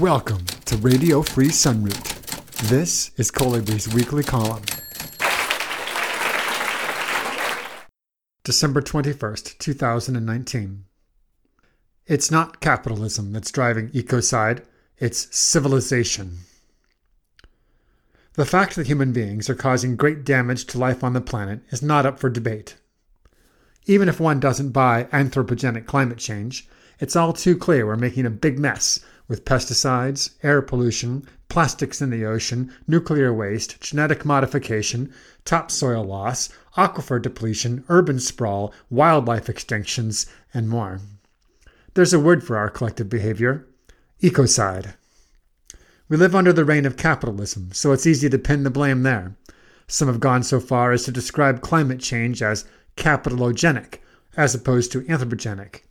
Welcome to Radio Free Sunroot. This is Kollibri's weekly column. December 21st, 2019. It's not capitalism that's driving ecocide, it's civilization. The fact that human beings are causing great damage to life on the planet is not up for debate. Even if one doesn't buy anthropogenic climate change, it's all too clear we're making a big mess with pesticides, air pollution, plastics in the ocean, nuclear waste, genetic modification, topsoil loss, aquifer depletion, urban sprawl, wildlife extinctions, and more. There's a word for our collective behavior ecocide. We live under the reign of capitalism, so it's easy to pin the blame there. Some have gone so far as to describe climate change as capitalogenic, as opposed to anthropogenic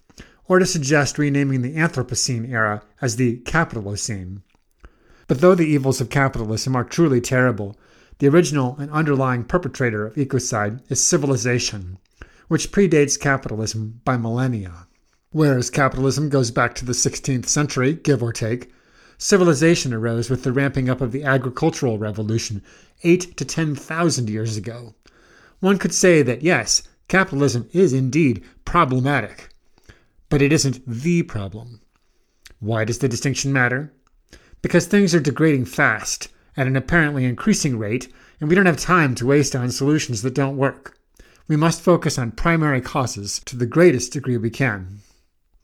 or to suggest renaming the Anthropocene era as the Capitalocene. But though the evils of capitalism are truly terrible, the original and underlying perpetrator of ecocide is civilization, which predates capitalism by millennia. Whereas capitalism goes back to the 16th century, give or take, civilization arose with the ramping up of the agricultural revolution eight to 10,000 years ago. One could say that yes, capitalism is indeed problematic, but it isn't the problem. Why does the distinction matter? Because things are degrading fast, at an apparently increasing rate, and we don't have time to waste on solutions that don't work. We must focus on primary causes to the greatest degree we can.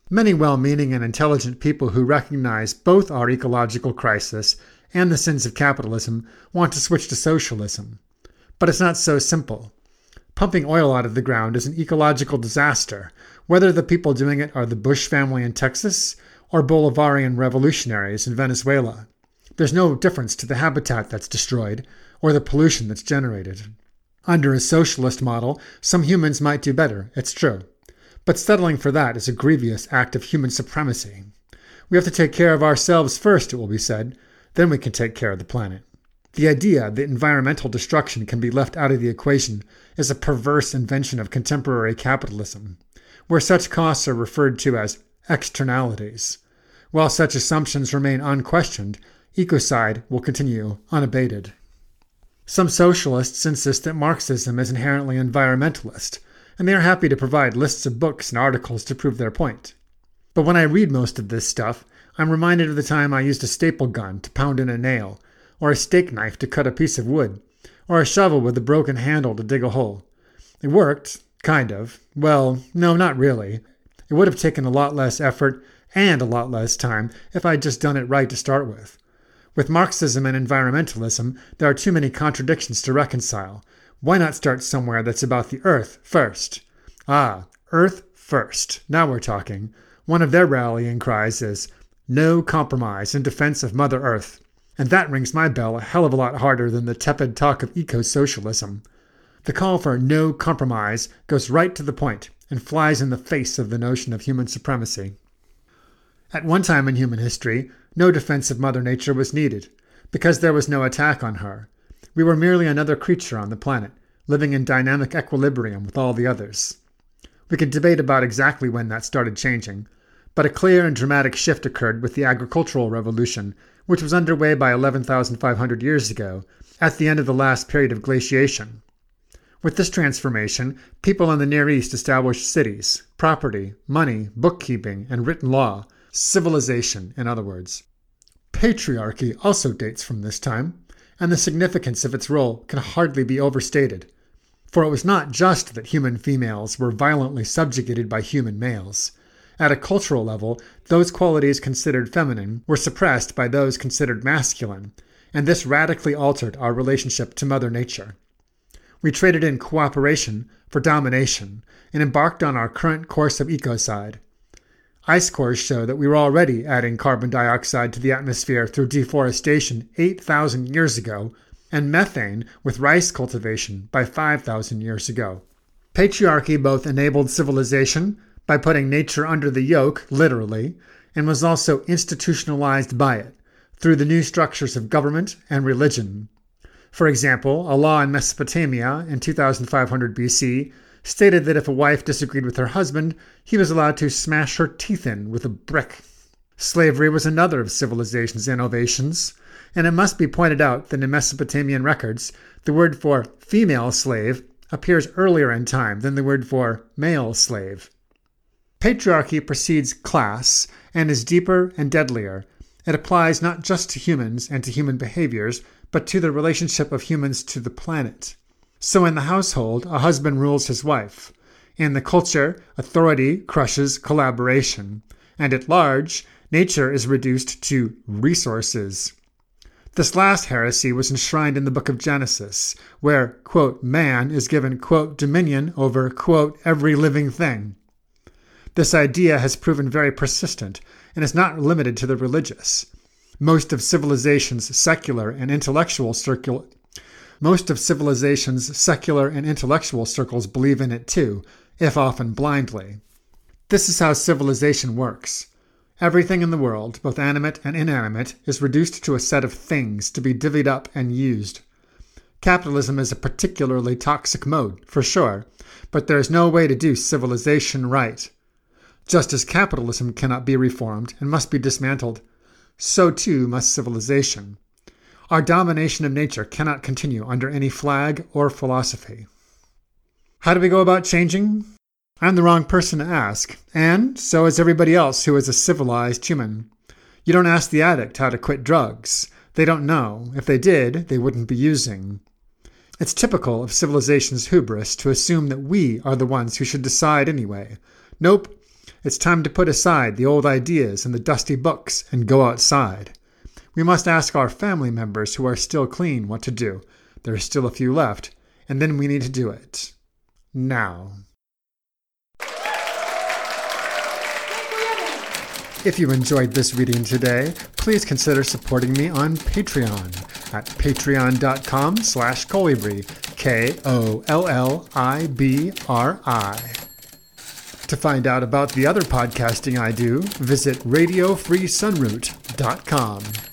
Many well meaning and intelligent people who recognize both our ecological crisis and the sins of capitalism want to switch to socialism. But it's not so simple. Pumping oil out of the ground is an ecological disaster, whether the people doing it are the Bush family in Texas or Bolivarian revolutionaries in Venezuela. There's no difference to the habitat that's destroyed or the pollution that's generated. Under a socialist model, some humans might do better, it's true. But settling for that is a grievous act of human supremacy. We have to take care of ourselves first, it will be said, then we can take care of the planet. The idea that environmental destruction can be left out of the equation is a perverse invention of contemporary capitalism where such costs are referred to as externalities. While such assumptions remain unquestioned, ecocide will continue unabated. Some socialists insist that Marxism is inherently environmentalist, and they are happy to provide lists of books and articles to prove their point. But when I read most of this stuff, I'm reminded of the time I used a staple gun to pound in a nail, or a steak knife to cut a piece of wood, or a shovel with a broken handle to dig a hole. It worked, Kind of. Well, no, not really. It would have taken a lot less effort and a lot less time if I'd just done it right to start with. With Marxism and environmentalism, there are too many contradictions to reconcile. Why not start somewhere that's about the Earth first? Ah, Earth first. Now we're talking. One of their rallying cries is, No compromise in defense of Mother Earth. And that rings my bell a hell of a lot harder than the tepid talk of eco socialism. The call for no compromise goes right to the point and flies in the face of the notion of human supremacy. At one time in human history, no defense of Mother Nature was needed, because there was no attack on her. We were merely another creature on the planet, living in dynamic equilibrium with all the others. We could debate about exactly when that started changing, but a clear and dramatic shift occurred with the agricultural revolution, which was underway by 11,500 years ago, at the end of the last period of glaciation. With this transformation, people in the Near East established cities, property, money, bookkeeping, and written law, civilization, in other words. Patriarchy also dates from this time, and the significance of its role can hardly be overstated. For it was not just that human females were violently subjugated by human males. At a cultural level, those qualities considered feminine were suppressed by those considered masculine, and this radically altered our relationship to Mother Nature. We traded in cooperation for domination and embarked on our current course of ecocide. Ice cores show that we were already adding carbon dioxide to the atmosphere through deforestation 8,000 years ago and methane with rice cultivation by 5,000 years ago. Patriarchy both enabled civilization by putting nature under the yoke, literally, and was also institutionalized by it through the new structures of government and religion. For example, a law in Mesopotamia in 2500 BC stated that if a wife disagreed with her husband, he was allowed to smash her teeth in with a brick. Slavery was another of civilization's innovations, and it must be pointed out that in Mesopotamian records, the word for female slave appears earlier in time than the word for male slave. Patriarchy precedes class and is deeper and deadlier. It applies not just to humans and to human behaviors, but to the relationship of humans to the planet. So in the household, a husband rules his wife. In the culture, authority crushes collaboration. And at large, nature is reduced to resources. This last heresy was enshrined in the book of Genesis, where, quote, man is given, quote, dominion over, quote, every living thing. This idea has proven very persistent and is not limited to the religious. Most of civilization's secular and intellectual circle most of civilization's secular and intellectual circles believe in it too, if often blindly. This is how civilization works. Everything in the world, both animate and inanimate, is reduced to a set of things to be divvied up and used. Capitalism is a particularly toxic mode, for sure, but there is no way to do civilization right. Just as capitalism cannot be reformed and must be dismantled, so too must civilization. Our domination of nature cannot continue under any flag or philosophy. How do we go about changing? I'm the wrong person to ask, and so is everybody else who is a civilized human. You don't ask the addict how to quit drugs. They don't know. If they did, they wouldn't be using. It's typical of civilization's hubris to assume that we are the ones who should decide anyway. Nope. It's time to put aside the old ideas and the dusty books and go outside. We must ask our family members who are still clean what to do. There are still a few left, and then we need to do it. Now. If you enjoyed this reading today, please consider supporting me on Patreon at patreon.com slash kollibri, K-O-L-L-I-B-R-I. To find out about the other podcasting I do, visit radiofreesunroot.com.